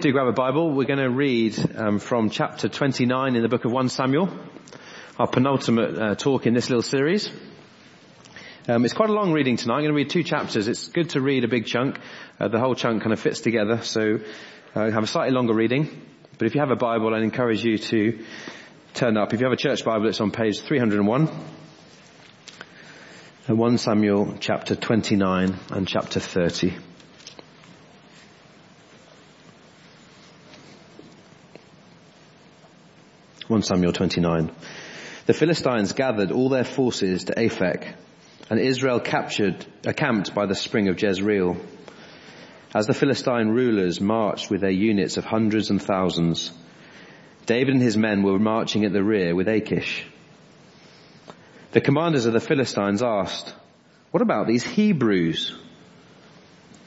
Do grab a Bible. We're going to read um, from chapter 29 in the book of 1 Samuel, our penultimate uh, talk in this little series. Um, it's quite a long reading tonight. I'm going to read two chapters. It's good to read a big chunk. Uh, the whole chunk kind of fits together, so uh, have a slightly longer reading. But if you have a Bible, I'd encourage you to turn up. If you have a church Bible, it's on page 301. 1 uh, Samuel chapter 29 and chapter 30. 1 Samuel 29. The Philistines gathered all their forces to Aphek, and Israel captured, a camped by the spring of Jezreel. As the Philistine rulers marched with their units of hundreds and thousands, David and his men were marching at the rear with Achish. The commanders of the Philistines asked, what about these Hebrews?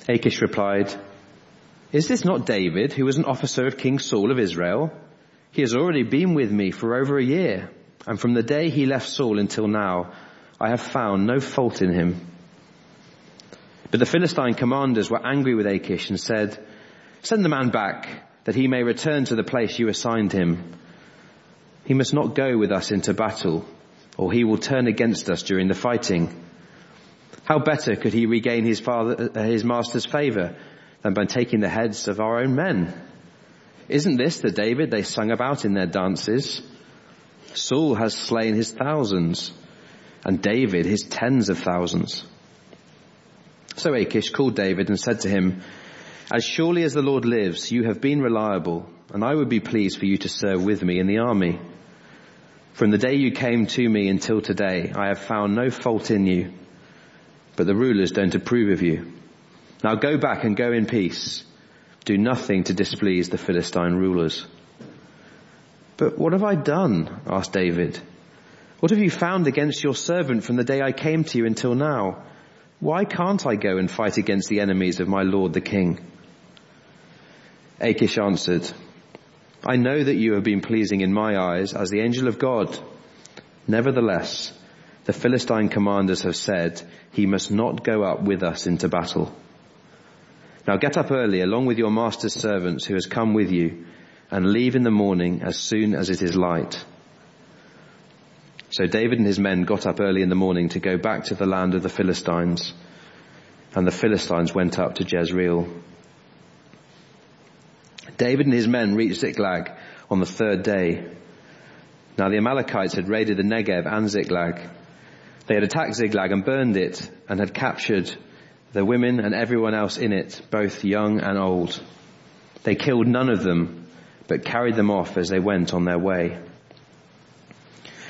Achish replied, is this not David, who was an officer of King Saul of Israel? He has already been with me for over a year, and from the day he left Saul until now, I have found no fault in him. But the Philistine commanders were angry with Achish and said, send the man back that he may return to the place you assigned him. He must not go with us into battle or he will turn against us during the fighting. How better could he regain his father, uh, his master's favor than by taking the heads of our own men? Isn't this the David they sung about in their dances? Saul has slain his thousands and David his tens of thousands. So Achish called David and said to him, as surely as the Lord lives, you have been reliable and I would be pleased for you to serve with me in the army. From the day you came to me until today, I have found no fault in you, but the rulers don't approve of you. Now go back and go in peace. Do nothing to displease the Philistine rulers. But what have I done? asked David. What have you found against your servant from the day I came to you until now? Why can't I go and fight against the enemies of my lord the king? Achish answered, I know that you have been pleasing in my eyes as the angel of God. Nevertheless, the Philistine commanders have said he must not go up with us into battle. Now get up early along with your master's servants who has come with you and leave in the morning as soon as it is light. So David and his men got up early in the morning to go back to the land of the Philistines and the Philistines went up to Jezreel. David and his men reached Ziklag on the third day. Now the Amalekites had raided the Negev and Ziklag. They had attacked Ziklag and burned it and had captured the women and everyone else in it, both young and old. They killed none of them, but carried them off as they went on their way.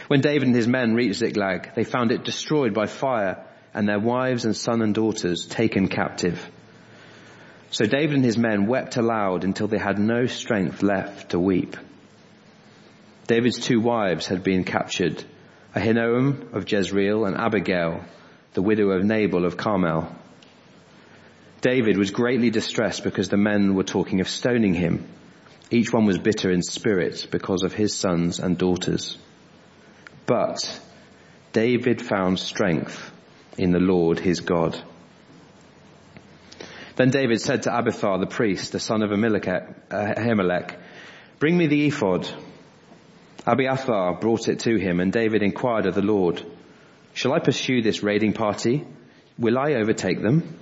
When David and his men reached Ziklag, they found it destroyed by fire and their wives and son and daughters taken captive. So David and his men wept aloud until they had no strength left to weep. David's two wives had been captured, Ahinoam of Jezreel and Abigail, the widow of Nabal of Carmel. David was greatly distressed because the men were talking of stoning him. Each one was bitter in spirit because of his sons and daughters. But David found strength in the Lord his God. Then David said to Abiathar the priest, the son of Ahimelech, bring me the ephod. Abiathar brought it to him and David inquired of the Lord, shall I pursue this raiding party? Will I overtake them?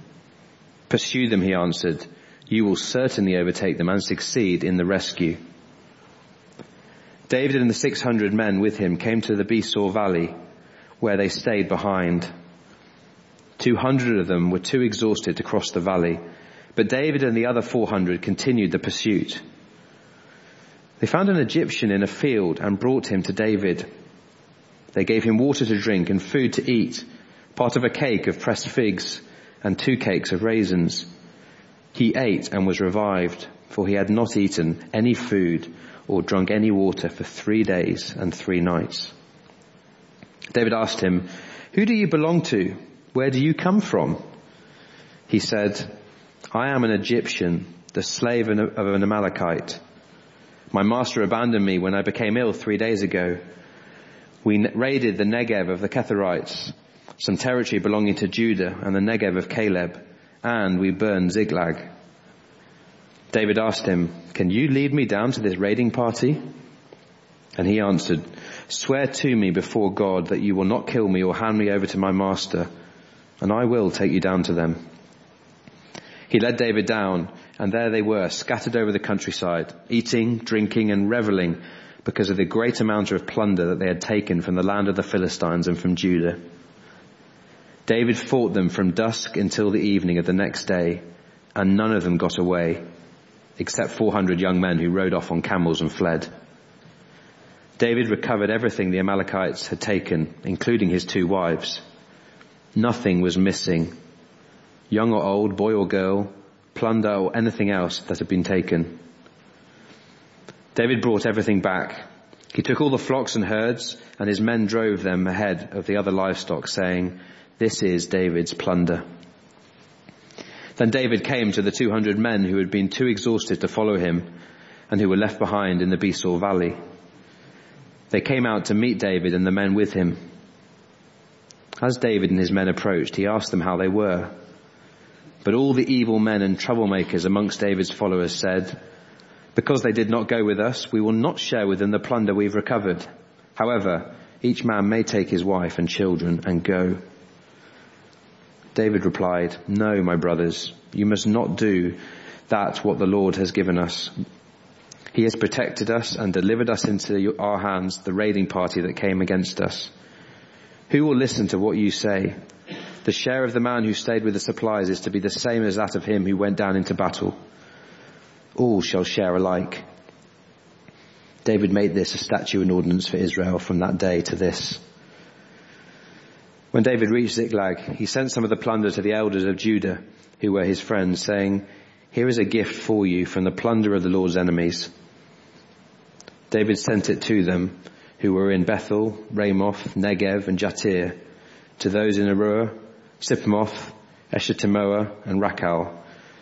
Pursue them, he answered. You will certainly overtake them and succeed in the rescue. David and the 600 men with him came to the Besor valley where they stayed behind. 200 of them were too exhausted to cross the valley, but David and the other 400 continued the pursuit. They found an Egyptian in a field and brought him to David. They gave him water to drink and food to eat, part of a cake of pressed figs and two cakes of raisins. He ate and was revived, for he had not eaten any food or drunk any water for three days and three nights. David asked him, who do you belong to? Where do you come from? He said, I am an Egyptian, the slave of an Amalekite. My master abandoned me when I became ill three days ago. We raided the Negev of the Kerethites some territory belonging to Judah and the Negev of Caleb, and we burned Ziklag. David asked him, can you lead me down to this raiding party? And he answered, swear to me before God that you will not kill me or hand me over to my master, and I will take you down to them. He led David down, and there they were, scattered over the countryside, eating, drinking, and reveling because of the great amount of plunder that they had taken from the land of the Philistines and from Judah. David fought them from dusk until the evening of the next day, and none of them got away, except 400 young men who rode off on camels and fled. David recovered everything the Amalekites had taken, including his two wives. Nothing was missing. Young or old, boy or girl, plunder or anything else that had been taken. David brought everything back. He took all the flocks and herds and his men drove them ahead of the other livestock saying, this is David's plunder. Then David came to the 200 men who had been too exhausted to follow him and who were left behind in the Besor valley. They came out to meet David and the men with him. As David and his men approached, he asked them how they were. But all the evil men and troublemakers amongst David's followers said, because they did not go with us, we will not share with them the plunder we've recovered. However, each man may take his wife and children and go. David replied, no, my brothers, you must not do that what the Lord has given us. He has protected us and delivered us into our hands, the raiding party that came against us. Who will listen to what you say? The share of the man who stayed with the supplies is to be the same as that of him who went down into battle. All shall share alike. David made this a statute and ordinance for Israel from that day to this. When David reached Ziklag, he sent some of the plunder to the elders of Judah, who were his friends, saying, here is a gift for you from the plunder of the Lord's enemies. David sent it to them who were in Bethel, Ramoth, Negev, and Jattir, to those in Aroer, Siphmoth, Eshtemoa, and Rakal,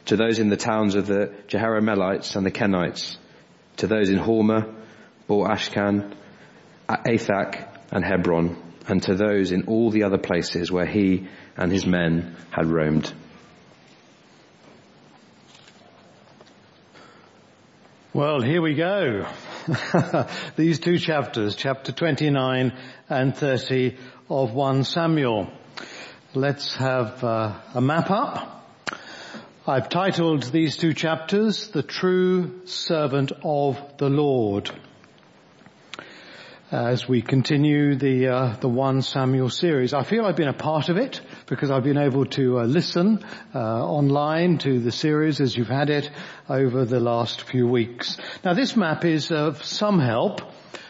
to those in the towns of the Jerahmeelites and the Kenites, to those in Hormah, Bor Ashan, Athach, and Hebron, and to those in all the other places where he and his men had roamed. Well, here we go. These two chapters, chapter 29 and 30 of 1 Samuel. Let's have uh, a map up. I've titled these two chapters, The True Servant of the Lord as we continue the uh, the one Samuel series. I feel I've been a part of it because I've been able to uh, listen uh, online to the series as you've had it over the last few weeks. Now this map is of some help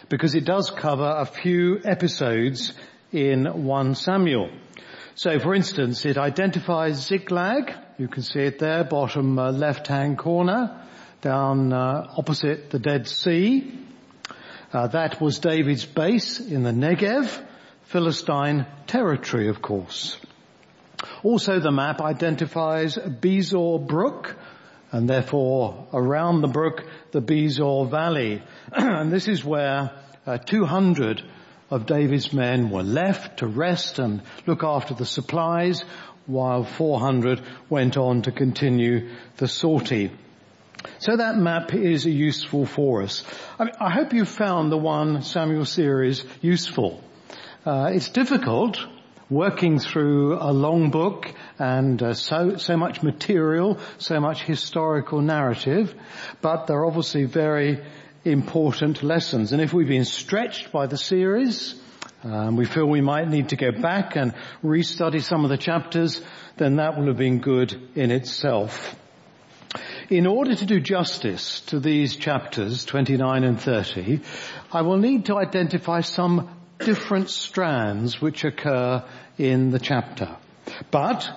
because it does cover a few episodes in 1 Samuel. So for instance, it identifies Ziklag. You can see it there, bottom uh, left-hand corner, down uh, opposite the Dead Sea. Uh, that was David's base in the Negev, Philistine territory, of course. Also the map identifies Besor Brook, and therefore around the brook, the Besor Valley. and this is where uh, 200 of David's men were left to rest and look after the supplies, while 400 went on to continue the sortie. So that map is useful for us. I, mean, I hope you found the one Samuel series useful. Uh, it's difficult working through a long book and uh, so so much material, so much historical narrative, but they're obviously very important lessons. And if we've been stretched by the series, um, we feel we might need to go back and restudy some of the chapters, then that will have been good in itself. In order to do justice to these chapters 29 and 30, I will need to identify some different strands which occur in the chapter. But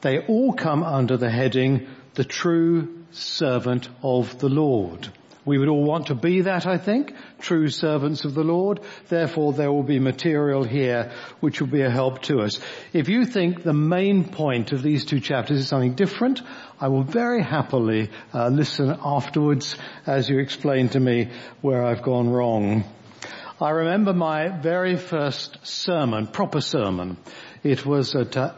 they all come under the heading, the true servant of the Lord. We would all want to be that, I think, true servants of the Lord. Therefore, there will be material here which will be a help to us. If you think the main point of these two chapters is something different, I will very happily uh, listen afterwards as you explain to me where I've gone wrong. I remember my very first sermon, proper sermon. It was at uh,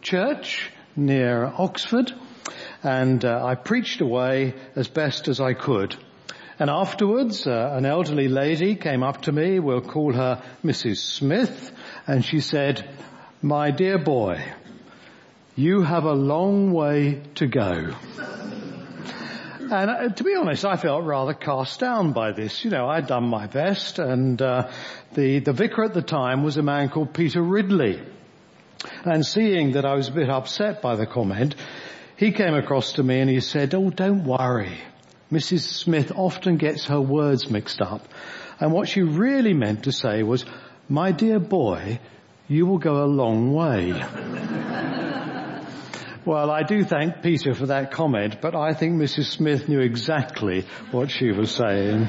Church near Oxford and uh, I preached away as best as I could. And afterwards, uh, an elderly lady came up to me, we'll call her Mrs. Smith, and she said, my dear boy, you have a long way to go. And uh, to be honest, I felt rather cast down by this. You know, I'd done my best, and uh, the the vicar at the time was a man called Peter Ridley. And seeing that I was a bit upset by the comment, he came across to me and he said, "Oh, don't worry. Mrs. Smith often gets her words mixed up, and what she really meant to say was, my dear boy, you will go a long way." Well, I do thank Peter for that comment, but I think Mrs. Smith knew exactly what she was saying.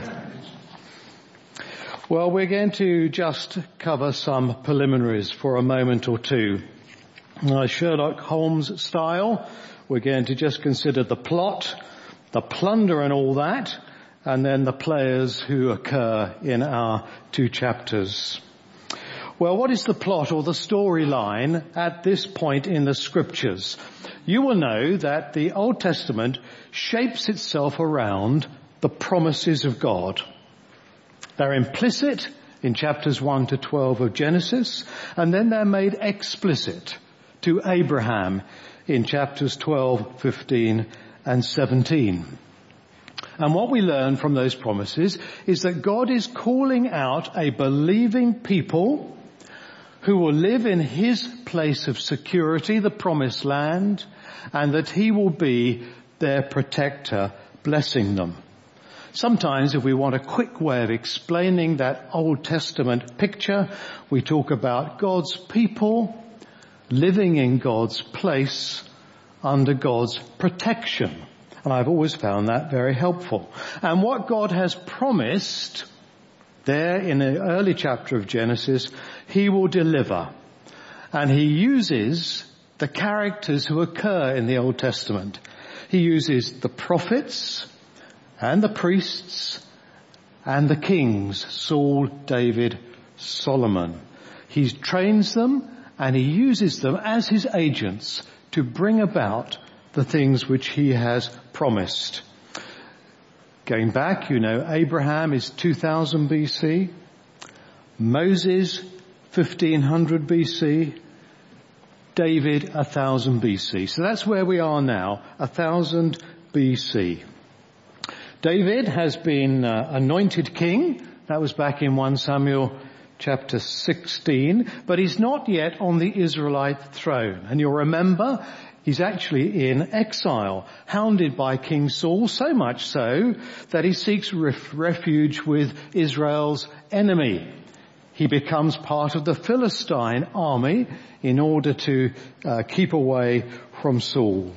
Well, we're going to just cover some preliminaries for a moment or two. Uh, Sherlock Holmes style, we're going to just consider the plot, the plunder and all that, and then the players who occur in our two chapters. Well, what is the plot or the storyline at this point in the scriptures? You will know that the Old Testament shapes itself around the promises of God. They're implicit in chapters 1 to 12 of Genesis, and then they're made explicit to Abraham in chapters 12, 15, and 17. And what we learn from those promises is that God is calling out a believing people who will live in his place of security, the promised land, and that he will be their protector, blessing them. Sometimes if we want a quick way of explaining that Old Testament picture, we talk about God's people living in God's place under God's protection. And I've always found that very helpful. And what God has promised there in the early chapter of Genesis, he will deliver. And he uses the characters who occur in the Old Testament. He uses the prophets and the priests and the kings, Saul, David, Solomon. He trains them and he uses them as his agents to bring about the things which he has promised. Going back, you know, Abraham is 2000 BC, Moses 1500 BC, David 1000 BC. So that's where we are now, 1000 BC. David has been uh, anointed king. That was back in 1 Samuel chapter 16, but he's not yet on the Israelite throne. And you'll remember He's actually in exile, hounded by King Saul, so much so that he seeks ref- refuge with Israel's enemy. He becomes part of the Philistine army in order to uh, keep away from Saul.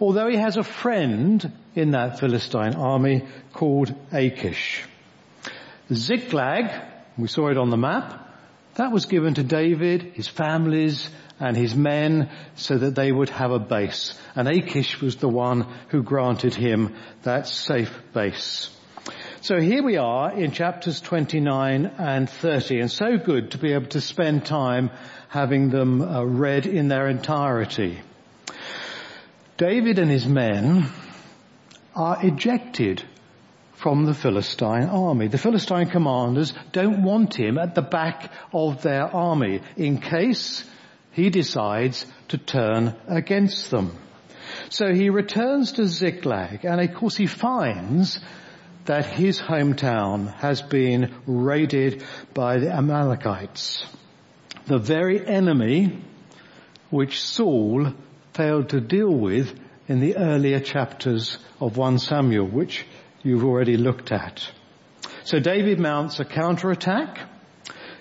Although he has a friend in that Philistine army called Achish. Ziklag, we saw it on the map, that was given to David, his families, and his men so that they would have a base. And Achish was the one who granted him that safe base. So here we are in chapters 29 and 30 and so good to be able to spend time having them uh, read in their entirety. David and his men are ejected from the Philistine army. The Philistine commanders don't want him at the back of their army in case he decides to turn against them. So he returns to Ziklag and of course he finds that his hometown has been raided by the Amalekites. The very enemy which Saul failed to deal with in the earlier chapters of 1 Samuel, which you've already looked at. So David mounts a counterattack.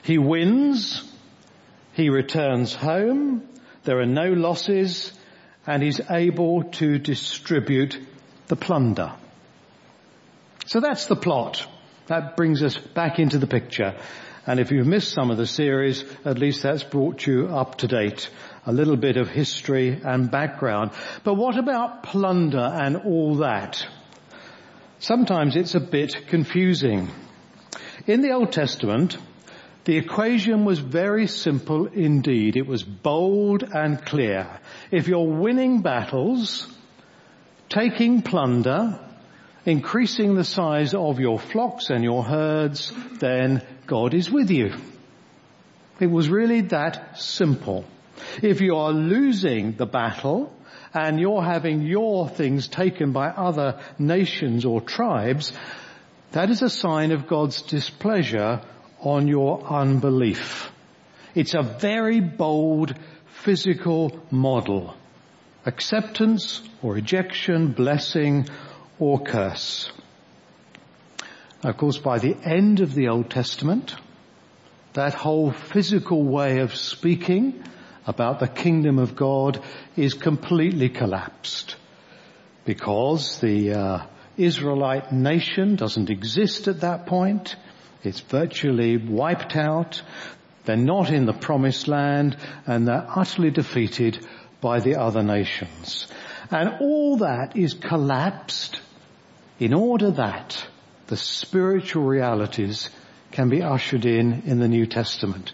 He wins he returns home, there are no losses, and he's able to distribute the plunder. So that's the plot. That brings us back into the picture. And if you've missed some of the series, at least that's brought you up to date. A little bit of history and background. But what about plunder and all that? Sometimes it's a bit confusing. In the Old Testament, the equation was very simple indeed. It was bold and clear. If you're winning battles, taking plunder, increasing the size of your flocks and your herds, then God is with you. It was really that simple. If you are losing the battle and you're having your things taken by other nations or tribes, that is a sign of God's displeasure on your unbelief. It's a very bold physical model. Acceptance or rejection, blessing or curse. Of course, by the end of the Old Testament, that whole physical way of speaking about the kingdom of God is completely collapsed because the uh, Israelite nation doesn't exist at that point. It's virtually wiped out. They're not in the promised land and they're utterly defeated by the other nations. And all that is collapsed in order that the spiritual realities can be ushered in in the New Testament.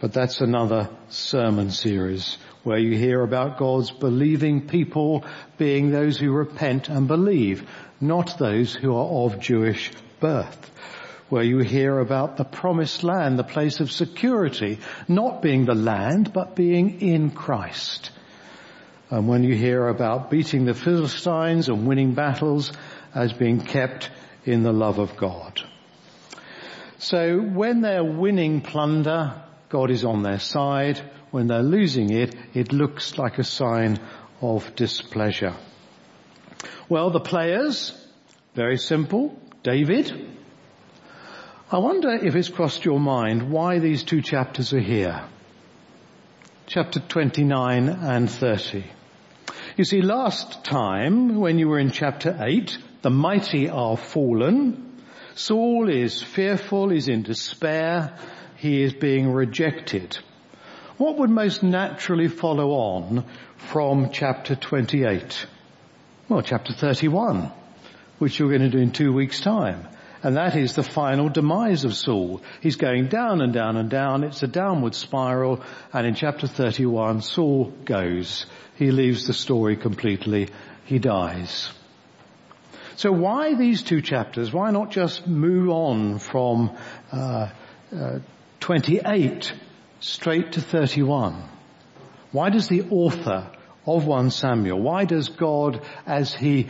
But that's another sermon series where you hear about God's believing people being those who repent and believe, not those who are of Jewish birth. Where you hear about the promised land, the place of security, not being the land, but being in Christ. And when you hear about beating the Philistines and winning battles as being kept in the love of God. So when they're winning plunder, God is on their side. When they're losing it, it looks like a sign of displeasure. Well, the players, very simple. David. I wonder if it's crossed your mind why these two chapters are here. Chapter 29 and 30. You see, last time when you were in chapter 8, the mighty are fallen, Saul is fearful, is in despair, he is being rejected. What would most naturally follow on from chapter 28? Well, chapter 31, which you're going to do in two weeks time. And that is the final demise of Saul. He's going down and down and down. It's a downward spiral. And in chapter 31, Saul goes. He leaves the story completely. He dies. So why these two chapters? Why not just move on from uh, uh, 28 straight to 31? Why does the author of 1 Samuel, why does God, as he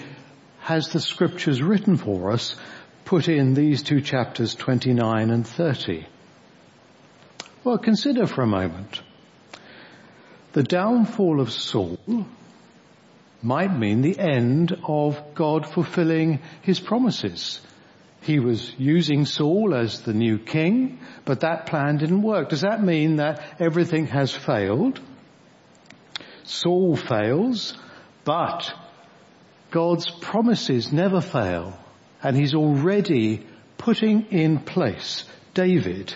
has the scriptures written for us, put in these two chapters 29 and 30? Well, consider for a moment. The downfall of Saul might mean the end of God fulfilling his promises. He was using Saul as the new king, but that plan didn't work. Does that mean that everything has failed? Saul fails, but God's promises never fail, and he's already putting in place David,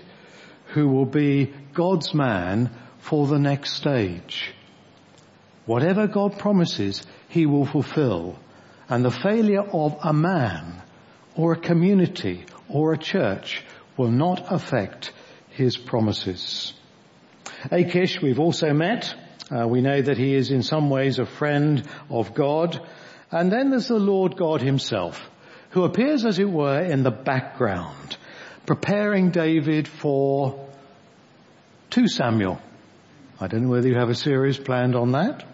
who will be God's man for the next stage. Whatever God promises, He will fulfill. And the failure of a man or a community or a church will not affect His promises. Achish, we've also met. Uh, we know that he is in some ways a friend of God. And then there's the Lord God himself, who appears as it were in the background, preparing David for 2 Samuel. I don't know whether you have a series planned on that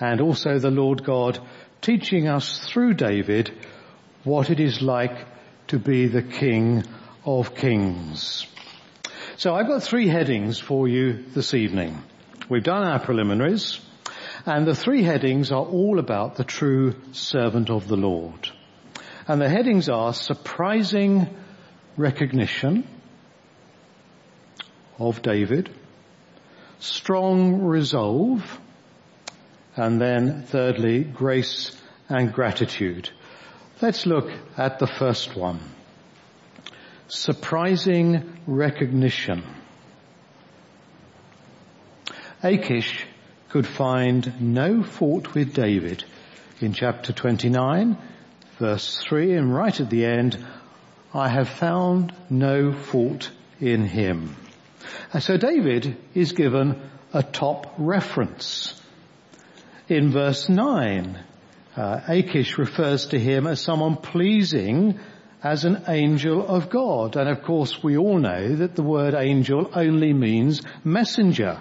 and also the Lord God teaching us through David what it is like to be the King of Kings. So I've got three headings for you this evening. We've done our preliminaries and the three headings are all about the true servant of the Lord. And the headings are surprising recognition of David, strong resolve, and then thirdly, grace and gratitude. Let's look at the first one. Surprising recognition. Achish could find no fault with David in chapter 29 verse 3 and right at the end, I have found no fault in him. And so David is given a top reference in verse 9. Uh, Achish refers to him as someone pleasing as an angel of God. And of course we all know that the word angel only means messenger.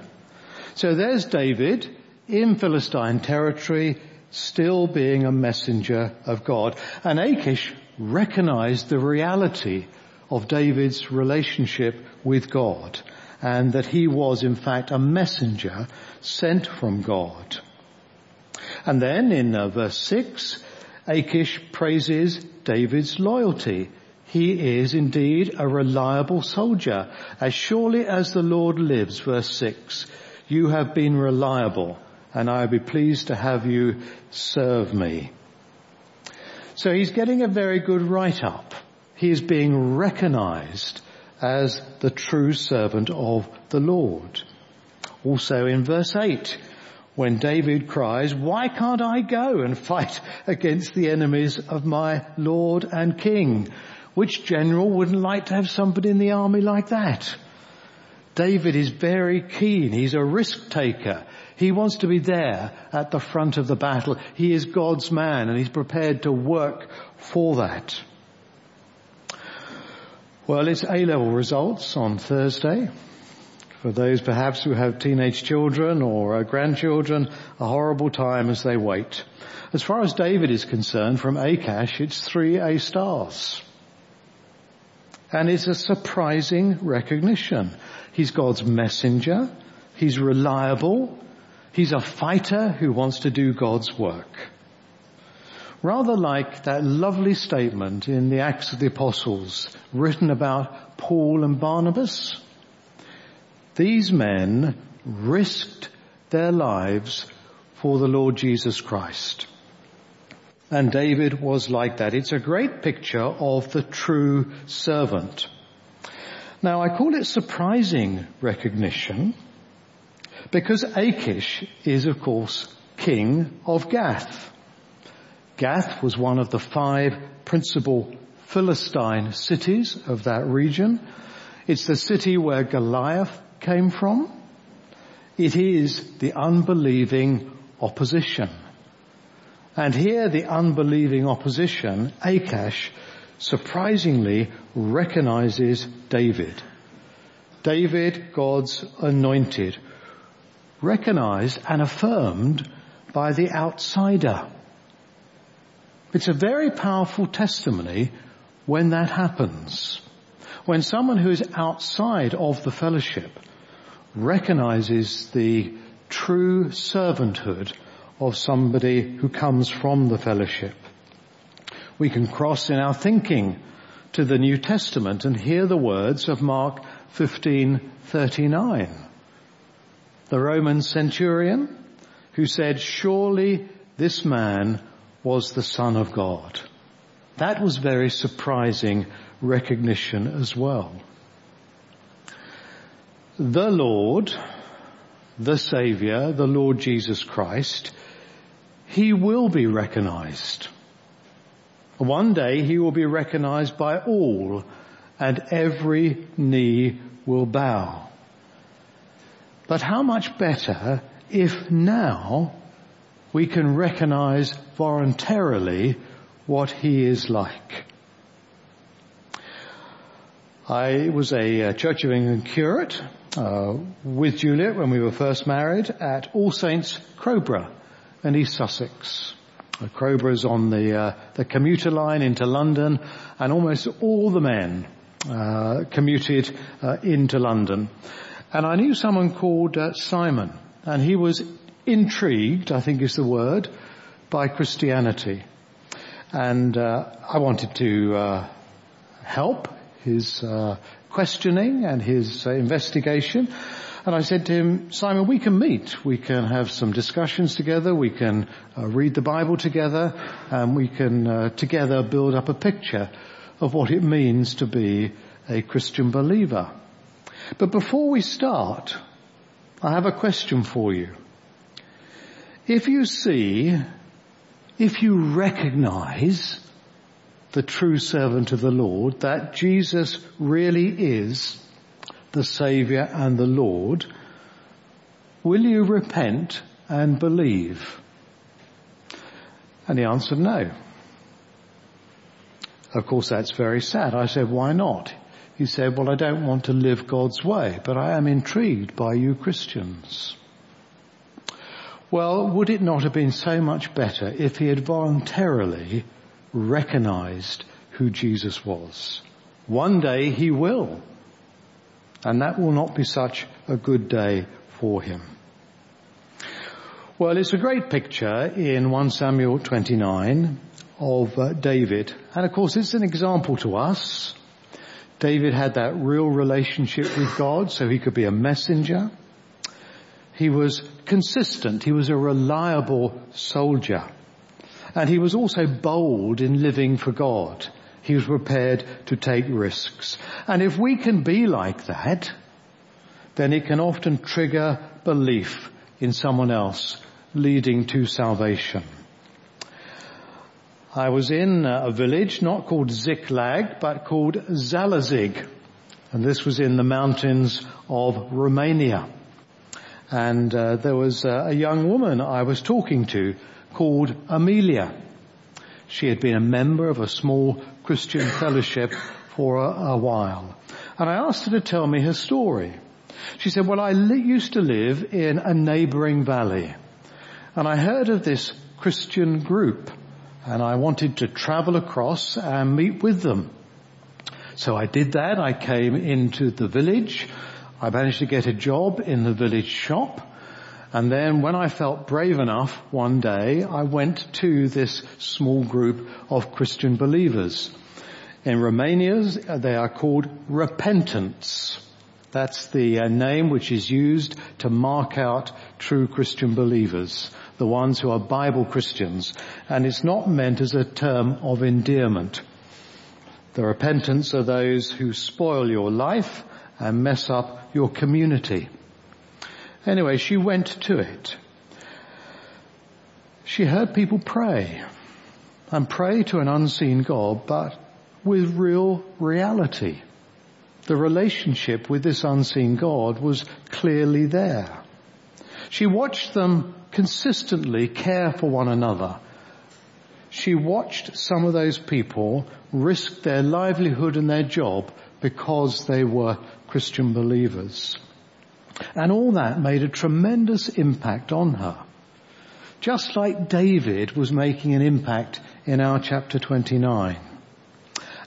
So there's David in Philistine territory still being a messenger of God. And Achish recognized the reality of David's relationship with God and that he was in fact a messenger sent from God. And then in uh, verse 6, Achish praises David's loyalty. He is indeed a reliable soldier. As surely as the Lord lives, verse 6, you have been reliable and I will be pleased to have you serve me. So he's getting a very good write-up. He is being recognized as the true servant of the Lord. Also in verse 8, when David cries, why can't I go and fight against the enemies of my Lord and King? Which general wouldn't like to have somebody in the army like that? David is very keen. He's a risk taker. He wants to be there at the front of the battle. He is God's man and he's prepared to work for that. Well, it's A-level results on Thursday. For those perhaps who have teenage children or grandchildren, a horrible time as they wait. As far as David is concerned, from Achish, it's three A stars. And it's a surprising recognition. He's God's messenger. He's reliable. He's a fighter who wants to do God's work. Rather like that lovely statement in the Acts of the Apostles written about Paul and Barnabas. These men risked their lives for the Lord Jesus Christ. And David was like that. It's a great picture of the true servant. Now I call it surprising recognition because Achish is of course king of Gath. Gath was one of the five principal Philistine cities of that region. It's the city where Goliath came from. It is the unbelieving opposition. And here the unbelieving opposition, Achish, surprisingly recognizes David. David, God's anointed, recognized and affirmed by the outsider. It's a very powerful testimony when that happens. When someone who is outside of the fellowship recognizes the true servanthood of somebody who comes from the fellowship. We can cross in our thinking to the New Testament and hear the words of Mark 15:39 the Roman centurion who said, surely this man was the son of God. That was very surprising recognition as well. The Lord, the Savior, the Lord Jesus Christ, He will be recognized. One day He will be recognized by all and every knee will bow. But how much better if now we can recognize voluntarily what he is like. I was a Church of England curate uh, with Juliet when we were first married at All Saints Crowborough in East Sussex. Uh, Crowborough is on the uh, the commuter line into London, and almost all the men uh, commuted uh, into London. And I knew someone called uh, Simon, and he was intrigued, I think is the word, by Christianity. And uh, I wanted to uh, help his uh, questioning and his uh, investigation. And I said to him, Simon, we can meet. We can have some discussions together. We can uh, read the Bible together. And we can together build up a picture of what it means to be a Christian believer. But before we start, I have a question for you. If you see, if you recognize the true servant of the Lord, that Jesus really is the Saviour and the Lord, will you repent and believe? And he answered no. Of course that's very sad. I said, why not? He said, well I don't want to live God's way, but I am intrigued by you Christians. Well, would it not have been so much better if he had voluntarily recognized who Jesus was? One day he will. And that will not be such a good day for him. Well, it's a great picture in 1 Samuel 29 of uh, David. And of course it's an example to us. David had that real relationship with God so he could be a messenger. He was consistent. He was a reliable soldier. And he was also bold in living for God. He was prepared to take risks. And if we can be like that, then it can often trigger belief in someone else leading to salvation. I was in a village not called Ziklag, but called Zalazig. And this was in the mountains of Romania. And uh, there was a young woman I was talking to called Amelia. She had been a member of a small Christian fellowship for a, a while. And I asked her to tell me her story. She said, well, I li- used to live in a neighboring valley and I heard of this Christian group and I wanted to travel across and meet with them. So I did that. I came into the village. I managed to get a job in the village shop. And then when I felt brave enough one day, I went to this small group of Christian believers. In Romania, they are called repentants. That's the uh, name which is used to mark out true Christian believers, the ones who are Bible Christians, and it's not meant as a term of endearment. The repentants are those who spoil your life and mess up your community. Anyway, she went to it. She heard people pray and pray to an unseen God, but with real reality. The relationship with this unseen God was clearly there. She watched them consistently care for one another. She watched some of those people risk their livelihood and their job because they were Christian believers. And all that made a tremendous impact on her. Just like David was making an impact in our chapter 29.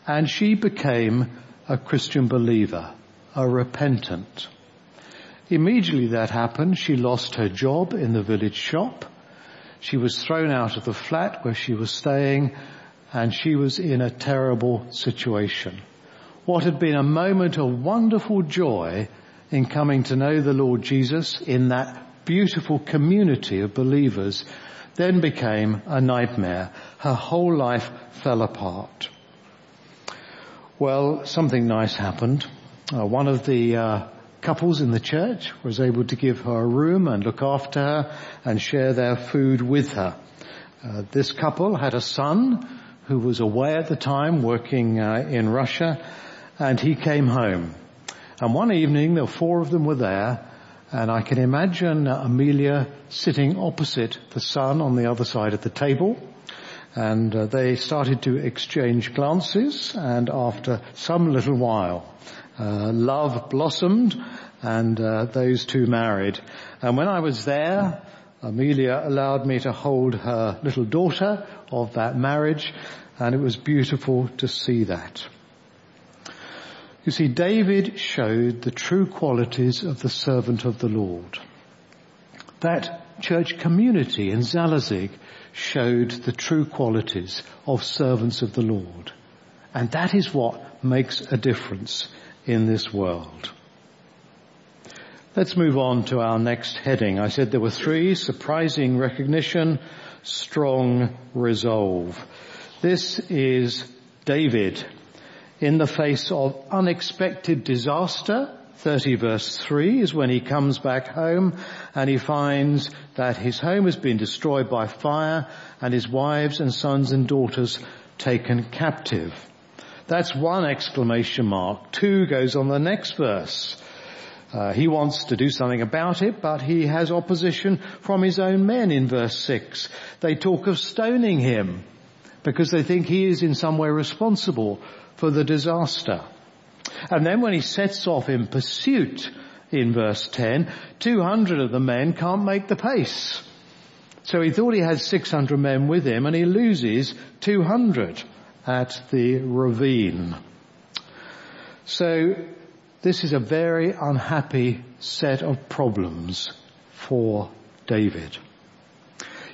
And she became a Christian believer, a repentant. Immediately that happened, she lost her job in the village shop. She was thrown out of the flat where she was staying and she was in a terrible situation. What had been a moment of wonderful joy in coming to know the Lord Jesus in that beautiful community of believers then became a nightmare. Her whole life fell apart. Well, something nice happened. Uh, one of the uh, couples in the church was able to give her a room and look after her and share their food with her. Uh, this couple had a son who was away at the time working uh, in Russia and he came home. And one evening, the four of them were there and I can imagine Amelia sitting opposite the son on the other side of the table and uh, they started to exchange glances and after some little while uh, love blossomed and uh, those two married and when I was there Amelia allowed me to hold her little daughter of that marriage and it was beautiful to see that. You see, David showed the true qualities of the servant of the Lord. That church community in Zalazig showed the true qualities of servants of the Lord. And that is what makes a difference in this world. Let's move on to our next heading. I said there were three, surprising recognition, strong resolve. This is David in the face of unexpected disaster 30 verse 3 is when he comes back home and he finds that his home has been destroyed by fire and his wives and sons and daughters taken captive. That's one exclamation mark. Two goes on the next verse. Uh, he wants to do something about it, but he has opposition from his own men in verse 6. They talk of stoning him because they think he is in some way responsible for the disaster. And then when he sets off in pursuit in verse 10, 200 of the men can't make the pace. So he thought he had 600 men with him and he loses 200 at the ravine. So this is a very unhappy set of problems for David.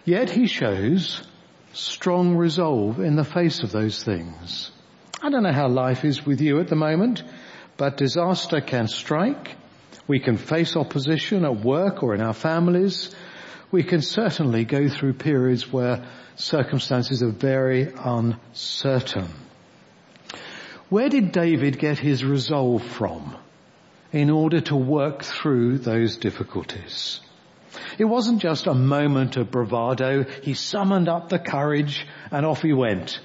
Yet he shows strong resolve in the face of those things. I don't know how life is with you at the moment, but disaster can strike. We can face opposition at work or in our families. We can certainly go through periods where circumstances are very uncertain. Where did David get his resolve from in order to work through those difficulties? It wasn't just a moment of bravado. He summoned up the courage and off he went.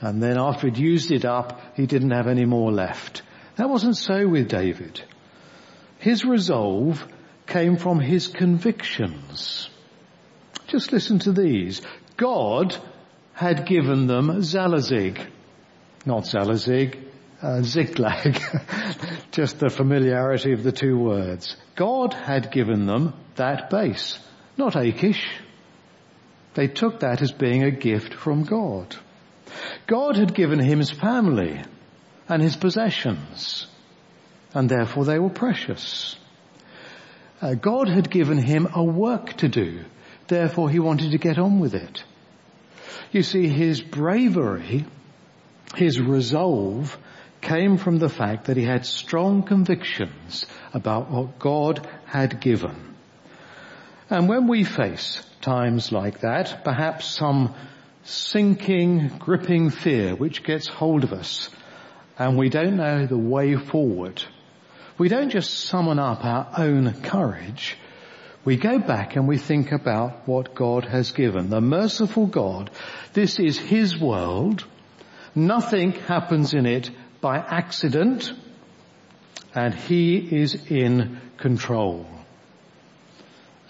And then after he'd used it up, he didn't have any more left. That wasn't so with David. His resolve came from his convictions. Just listen to these. God had given them Zalazig. Not Zalazig, uh, Ziklag. Just the familiarity of the two words. God had given them that base, not Achish. They took that as being a gift from God. God had given him his family and his possessions, and therefore they were precious. Uh, God had given him a work to do, therefore he wanted to get on with it. You see, his bravery, his resolve, came from the fact that he had strong convictions about what God had given. And when we face times like that, perhaps some sinking, gripping fear which gets hold of us and we don't know the way forward, we don't just summon up our own courage, we go back and we think about what God has given. The merciful God, this is His world. Nothing happens in it by accident and He is in control.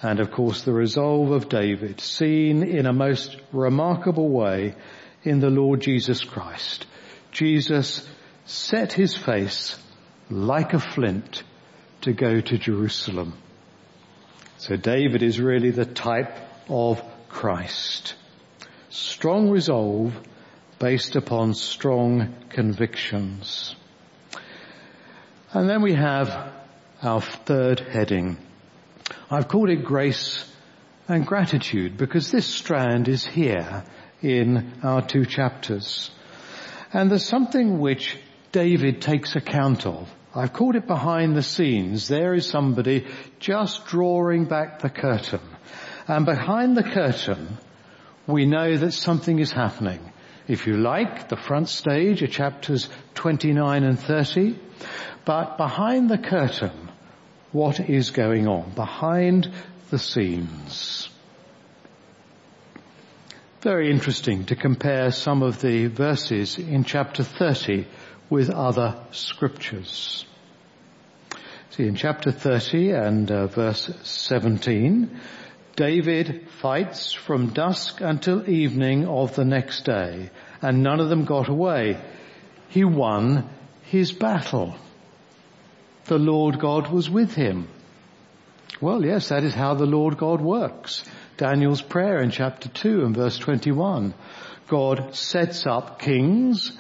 And of course the resolve of David seen in a most remarkable way in the Lord Jesus Christ. Jesus set his face like a flint to go to Jerusalem. So David is really the type of Christ. Strong resolve based upon strong convictions. And then we have our third heading, I've called it grace and gratitude because this strand is here in our two chapters. And there's something which David takes account of. I've called it behind the scenes. There is somebody just drawing back the curtain. And behind the curtain, we know that something is happening. If you like, the front stage are chapters 29 and 30. But behind the curtain, what is going on behind the scenes. Very interesting to compare some of the verses in chapter 30 with other scriptures. See, in chapter 30 and uh, verse 17, David fights from dusk until evening of the next day, and none of them got away. He won his battle the Lord God was with him. Well, yes, that is how the Lord God works. Daniel's prayer in chapter 2 and verse 21. God sets up kings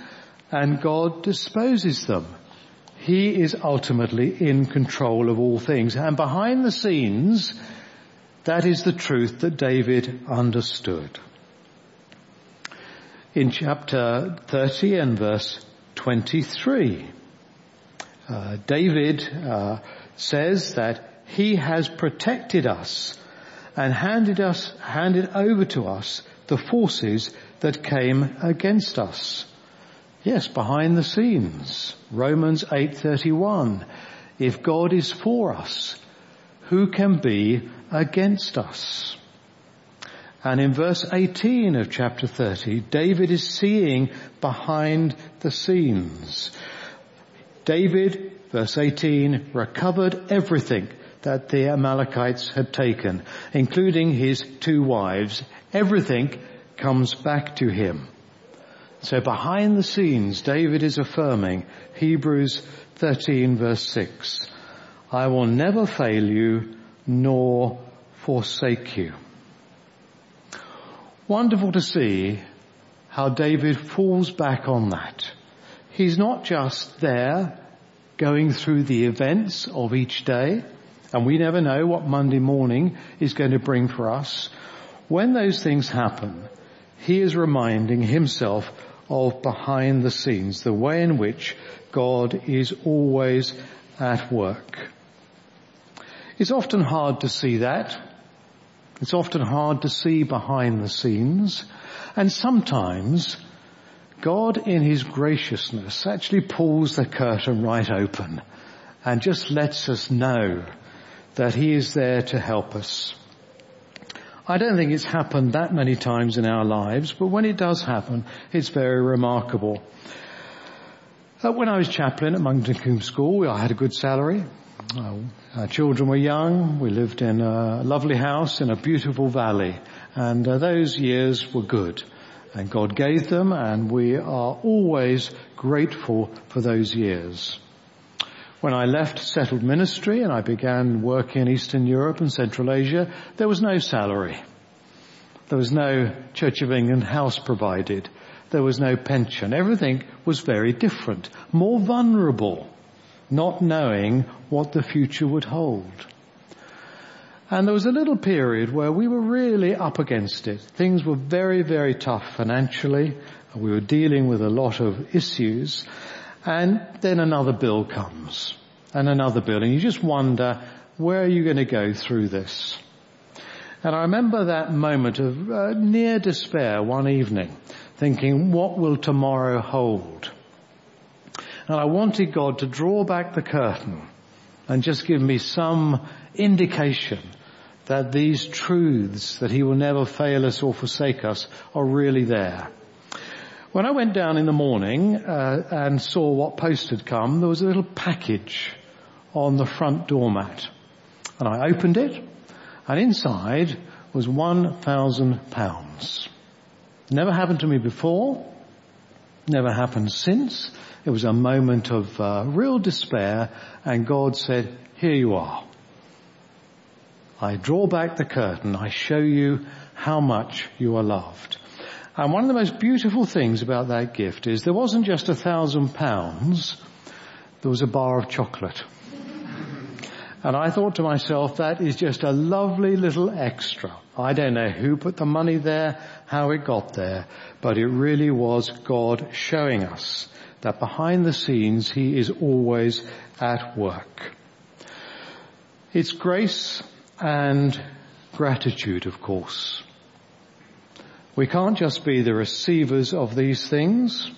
and God disposes them. He is ultimately in control of all things. And behind the scenes, that is the truth that David understood. In chapter 30 and verse 23, uh, David uh, says that he has protected us and handed us, handed over to us the forces that came against us. Yes, behind the scenes. Romans 8:31. If God is for us, who can be against us? And in verse 18 of chapter 30, David is seeing behind the scenes. David verse 18, recovered everything that the Amalekites had taken, including his two wives. Everything comes back to him. So behind the scenes, David is affirming Hebrews 13 verse 6, I will never fail you nor forsake you. Wonderful to see how David falls back on that. He's not just there going through the events of each day, and we never know what Monday morning is going to bring for us. When those things happen, he is reminding himself of behind the scenes, the way in which God is always at work. It's often hard to see that. It's often hard to see behind the scenes. And sometimes God in His graciousness actually pulls the curtain right open and just lets us know that He is there to help us. I don't think it's happened that many times in our lives, but when it does happen, it's very remarkable. Uh, when I was chaplain at Monkton Combe School, I had a good salary. Uh, our children were young. We lived in a lovely house in a beautiful valley. And uh, those years were good. And God gave them and we are always grateful for those years. When I left settled ministry and I began work in Eastern Europe and Central Asia, there was no salary. There was no Church of England house provided. There was no pension. Everything was very different, more vulnerable, not knowing what the future would hold. And there was a little period where we were really up against it. Things were very, very tough financially. We were dealing with a lot of issues. And then another bill comes and another bill and you just wonder, where are you going to go through this? And I remember that moment of uh, near despair one evening, thinking, what will tomorrow hold? And I wanted God to draw back the curtain and just give me some indication that these truths, that He will never fail us or forsake us, are really there. When I went down in the morning uh, and saw what post had come, there was a little package on the front doormat. And I opened it, and inside was one thousand pounds. Never happened to me before, never happened since. It was a moment of uh, real despair, and God said, here you are. I draw back the curtain, I show you how much you are loved. And one of the most beautiful things about that gift is there wasn't just a thousand pounds, there was a bar of chocolate. And I thought to myself, that is just a lovely little extra. I don't know who put the money there, how it got there, but it really was God showing us that behind the scenes He is always at work. It's grace and gratitude, of course. We can't just be the receivers of these things.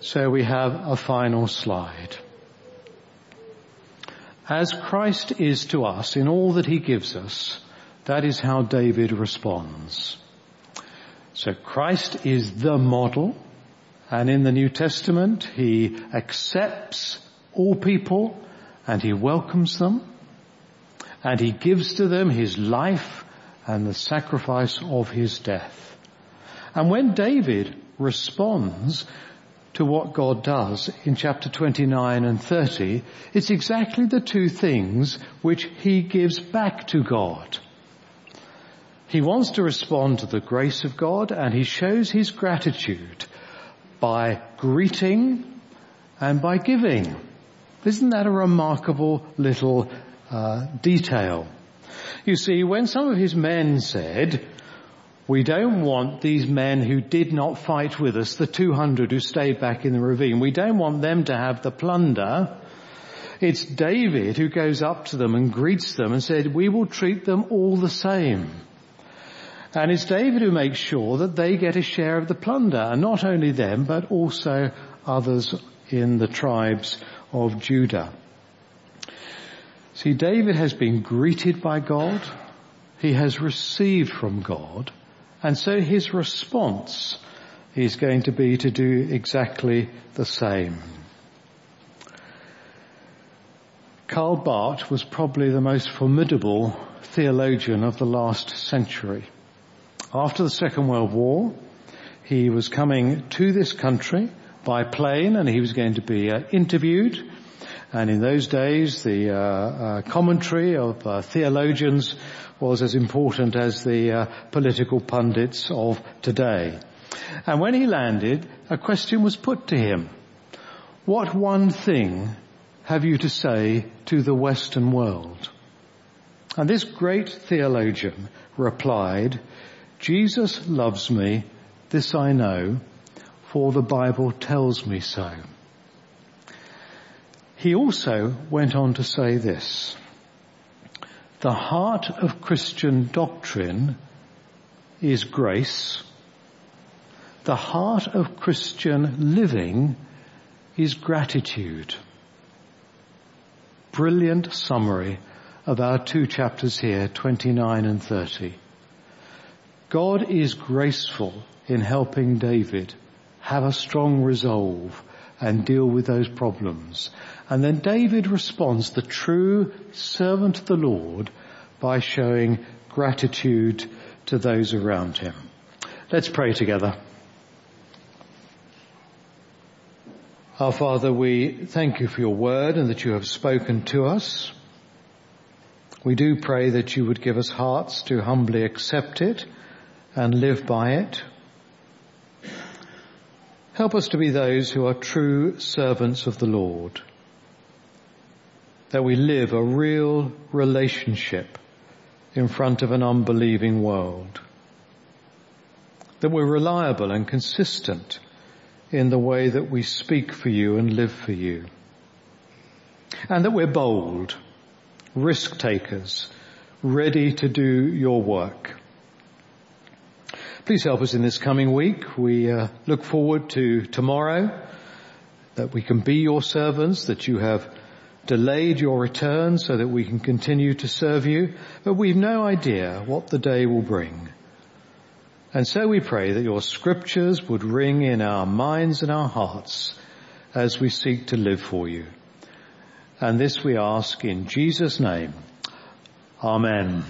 So we have a final slide. As Christ is to us in all that he gives us, that is how David responds. So Christ is the model, and in the New Testament he accepts all people and he welcomes them, and he gives to them his life and the sacrifice of his death. And when David responds to what God does in chapter 29 and 30, it's exactly the two things which he gives back to God. He wants to respond to the grace of God and he shows his gratitude by greeting and by giving. Isn't that a remarkable little uh, detail? You see, when some of his men said, we don't want these men who did not fight with us, the 200 who stayed back in the ravine, we don't want them to have the plunder. It's David who goes up to them and greets them and said, we will treat them all the same. And it's David who makes sure that they get a share of the plunder, and not only them, but also others in the tribes of Judah. See, David has been greeted by God. He has received from God. And so his response is going to be to do exactly the same. Karl Barth was probably the most formidable theologian of the last century. After the Second World War, he was coming to this country by plane and he was going to be uh, interviewed. And in those days, the uh, uh, commentary of uh, theologians was as important as the uh, political pundits of today. And when he landed, a question was put to him. What one thing have you to say to the Western world? And this great theologian replied, Jesus loves me, this I know, for the Bible tells me so. He also went on to say this, the heart of Christian doctrine is grace. The heart of Christian living is gratitude. Brilliant summary of our two chapters here, 29 and 30. God is graceful in helping David have a strong resolve and deal with those problems. And then David responds, the true servant of the Lord, by showing gratitude to those around him. Let's pray together. Our Father, we thank you for your word and that you have spoken to us. We do pray that you would give us hearts to humbly accept it and live by it. Help us to be those who are true servants of the Lord. That we live a real relationship in front of an unbelieving world. That we're reliable and consistent in the way that we speak for you and live for you. And that we're bold, risk takers, ready to do your work. Please help us in this coming week. We uh, look forward to tomorrow, that we can be your servants, that you have delayed your return so that we can continue to serve you, but we've no idea what the day will bring. And so we pray that your scriptures would ring in our minds and our hearts as we seek to live for you. And this we ask in Jesus name. Amen.